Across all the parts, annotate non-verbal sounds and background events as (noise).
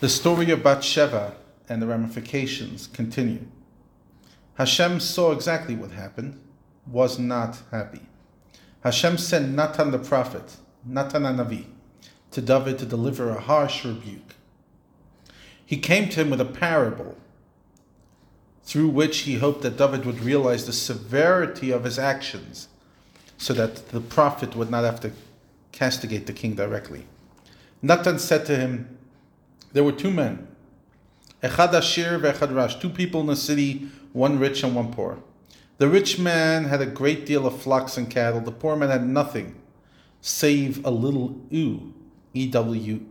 The story of Bathsheba and the ramifications continue. Hashem saw exactly what happened, was not happy. Hashem sent Natan the prophet, Natan Navi, to David to deliver a harsh rebuke. He came to him with a parable through which he hoped that David would realize the severity of his actions so that the prophet would not have to castigate the king directly. Natan said to him, There were two men, Echad Ashir ve'echad Rash, two people in the city, one rich and one poor. The rich man had a great deal of flocks and cattle. The poor man had nothing save a little ewe, E W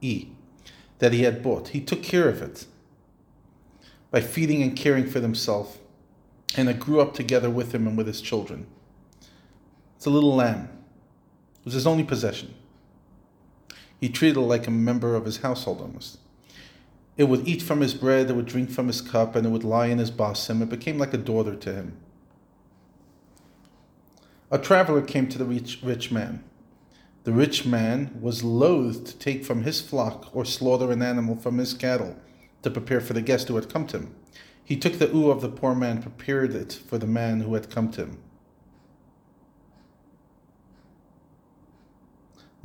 E, that he had bought. He took care of it by feeding and caring for himself, and it grew up together with him and with his children. It's a little lamb. It was his only possession. He treated it like a member of his household almost. It would eat from his bread, it would drink from his cup, and it would lie in his bosom. It became like a daughter to him. A traveler came to the rich, rich man. The rich man was loath to take from his flock or slaughter an animal from his cattle to prepare for the guest who had come to him. He took the ewe of the poor man, prepared it for the man who had come to him.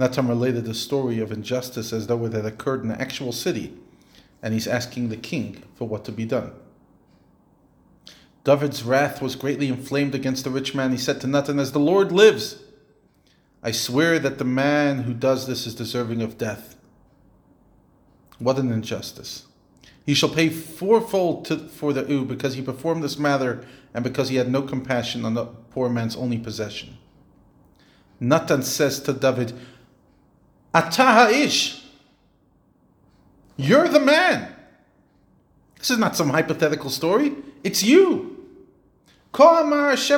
Natan related the story of injustice as though it had occurred in an actual city, and he's asking the king for what to be done. David's wrath was greatly inflamed against the rich man. He said to Natan, As the Lord lives, I swear that the man who does this is deserving of death. What an injustice. He shall pay fourfold to, for the ewe because he performed this matter and because he had no compassion on the poor man's only possession. Natan says to David, Ataha ish. You're the man. This is not some hypothetical story. It's you. This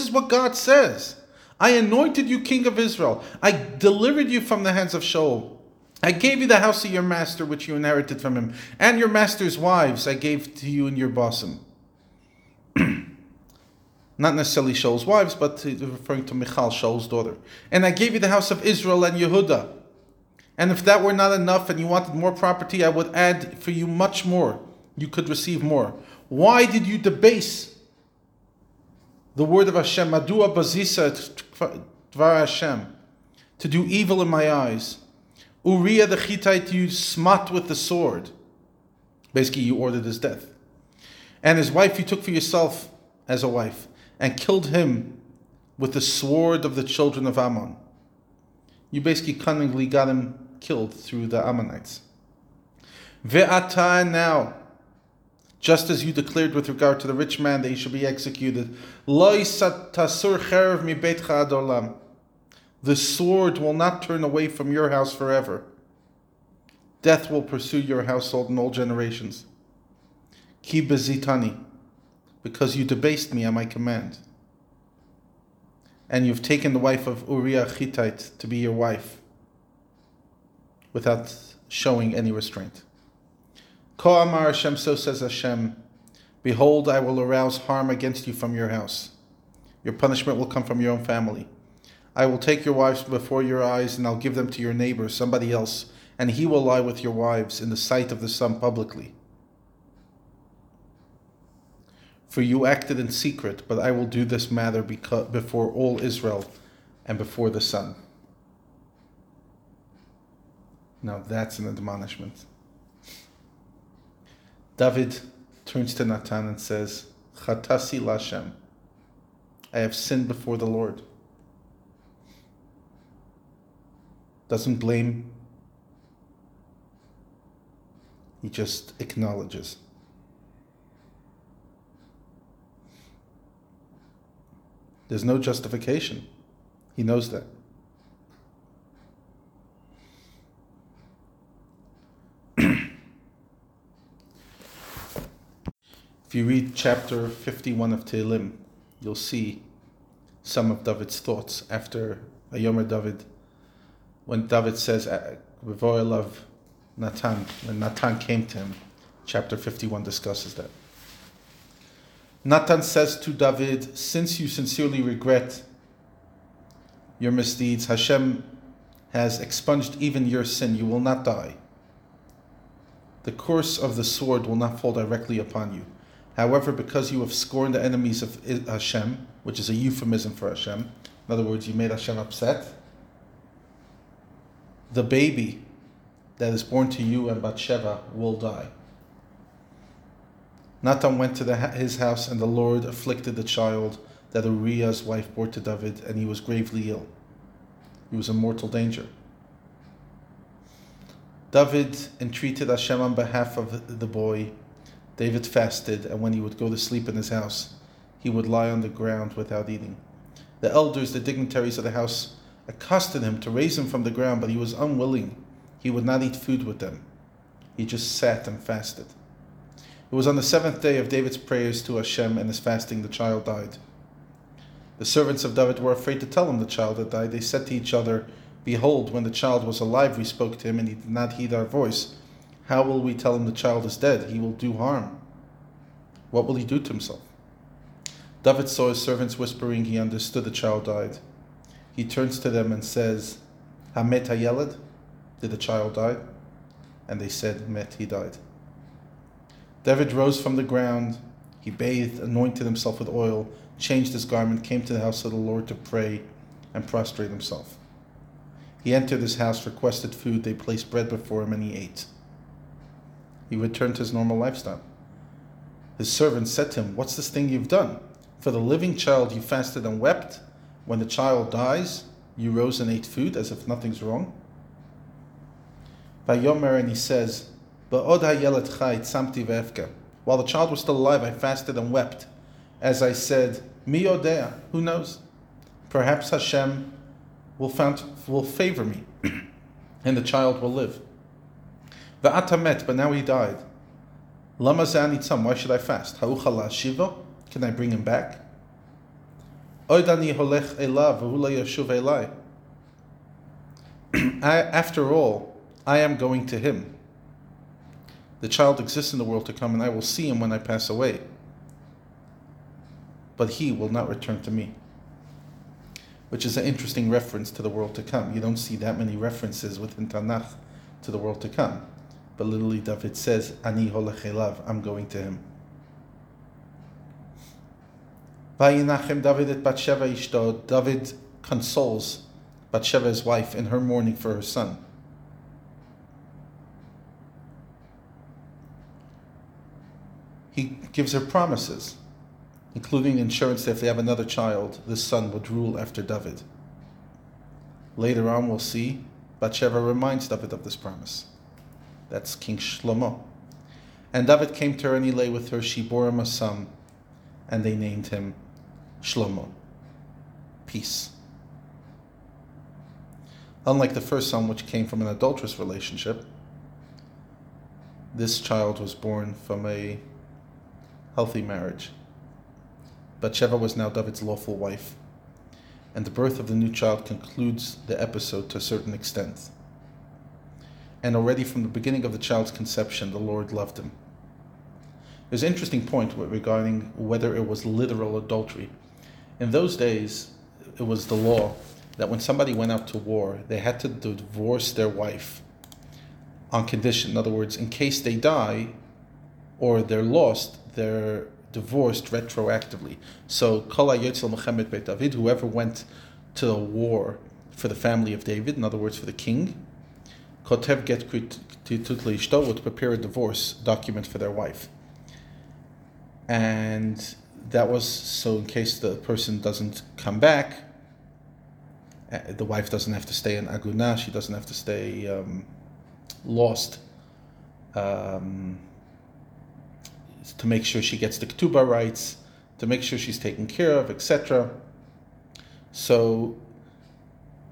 is what God says. I anointed you king of Israel. I delivered you from the hands of Shaul. I gave you the house of your master, which you inherited from him, and your master's wives I gave to you in your bosom. Not necessarily Shaul's wives, but referring to Michal, Shaul's daughter. And I gave you the house of Israel and Yehuda. And if that were not enough and you wanted more property, I would add for you much more. You could receive more. Why did you debase the word of Hashem? Madua bazisa dvar Hashem. To do evil in my eyes. Uriah the Hittite you smote with the sword. Basically, you ordered his death. And his wife you took for yourself as a wife, and killed him with the sword of the children of Ammon. You basically cunningly got him killed through the Ammonites. Ve'ata now, just as you declared with regard to the rich man that he should be executed. The sword will not turn away from your house forever. Death will pursue your household in all generations. Ki bezitani, because you debased me at my command. And you've taken the wife of Uriah Hittite to be your wife without showing any restraint. Ko Amar Hashem, so says Hashem, Behold, I will arouse harm against you from your house. Your punishment will come from your own family. I will take your wives before your eyes, and I'll give them to your neighbor, somebody else, and he will lie with your wives in the sight of the sun publicly. For you acted in secret, but I will do this matter before all Israel and before the sun. Now that's an admonishment. David turns to Natan and says, Chatasi Lashem, I have sinned before the Lord. doesn't blame, he just acknowledges. There's no justification. He knows that. (clears throat) if you read chapter 51 of Tehillim, you'll see some of David's thoughts after Ayomer David when David says, "Revoil of Natan," when Natan came to him, chapter 51 discusses that. Natan says to David, Since you sincerely regret your misdeeds, Hashem has expunged even your sin. You will not die. the course of the sword will not fall directly upon you. However, because you have scorned the enemies of Hashem, which is a euphemism for Hashem, in other words, you made Hashem upset, the baby that is born to you and Bathsheba will die. Natan went to his house, and the Lord afflicted the child that Uriah's wife bore to David, and he was gravely ill. He was in mortal danger. David entreated Hashem on behalf of the boy. David fasted, and when he would go to sleep in his house, he would lie on the ground without eating. The elders, the dignitaries of the house, accosted him to raise him from the ground, but he was unwilling. He would not eat food with them. He just sat and fasted. It was on the seventh day of David's prayers to Hashem and his fasting the child died. The servants of David were afraid to tell him the child had died. They said to each other, Behold, when the child was alive, we spoke to him, and he did not heed our voice. How will we tell him the child is dead? He will do harm. What will he do to himself? David saw his servants whispering. He understood the child died. He turns to them and says, Hamet Hayelad? Did the child die? And they said, Met, he died. David rose from the ground. He bathed, anointed himself with oil, changed his garment, came to the house of the Lord to pray, and prostrate himself. He entered his house, requested food. They placed bread before him, and he ate. He returned to his normal lifestyle. His servants said to him, What's this thing you've done? For the living child you fasted and wept. When the child dies, you rose and ate food as if nothing's wrong. Vayomer, and he says, While the child was still alive, I fasted and wept. As I said, Mi odea, who knows? Perhaps Hashem will, found, will favor me, (clears throat) and the child will live. Va'atamet, but now he died. Lama zanitzam, why should I fast? Ha'uchala shiva, can I bring him back? Oidani holech elav, yashuv elai. (clears throat) After all, I am going to him. The child exists in the world to come, and I will see him when I pass away. But he will not return to me which is an interesting reference to the world to come. You don't see that many references within Tanakh to the world to come. But literally, David says, Ani I'm going to him. Vayinachem David et Bathsheba ishto. David consoles Bathsheba, his wife, in her mourning for her son. He gives her promises including insurance that if they have another child, this son would rule after David. Later on, we'll see Bathsheba reminds David of this promise. That's King Shlomo. And David came to her and he lay with her. She bore him a son, and they named him Shlomo. Peace. Unlike the first son, which came from an adulterous relationship, this child was born from a healthy marriage. Bathsheba was now David's lawful wife, and the birth of the new child concludes the episode to a certain extent. And already from the beginning of the child's conception, the Lord loved him. There's an interesting point regarding whether it was literal adultery. In those days, it was the law that when somebody went out to war, they had to divorce their wife on condition. In other words, in case they die or they're lost, their divorced retroactively. So Kol Muhammad Beit David, whoever went to the war for the family of David, in other words, for the king, Kotev Get Ishto would prepare a divorce document for their wife. And that was so in case the person doesn't come back, uh, the wife doesn't have to stay in Aguna, she doesn't have to stay um, lost. Um, to make sure she gets the ketubah rights, to make sure she's taken care of, etc. So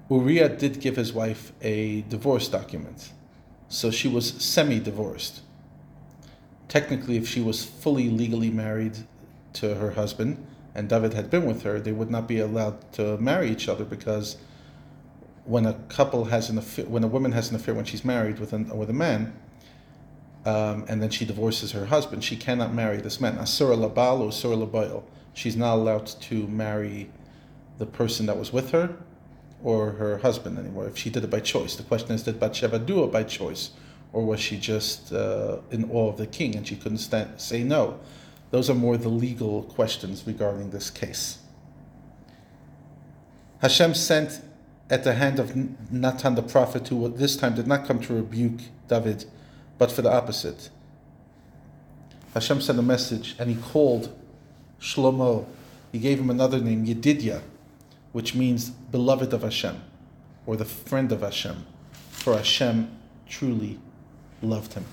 Uriah did give his wife a divorce document. So she was semi divorced. Technically, if she was fully legally married to her husband and David had been with her, they would not be allowed to marry each other because when a couple has an affair, when a woman has an affair when she's married with, an, with a man, um, and then she divorces her husband, she cannot marry this man. Asura labal or asura labayil. She's not allowed to marry the person that was with her or her husband anymore if she did it by choice. The question is, did Bathsheba do it by choice? Or was she just uh, in awe of the king and she couldn't stand, say no? Those are more the legal questions regarding this case. Hashem sent at the hand of Natan the prophet, who this time did not come to rebuke David, but for the opposite. Hashem sent a message and he called Shlomo. He gave him another name, Yedidia, which means beloved of Hashem, or the friend of Hashem, for Hashem truly loved him.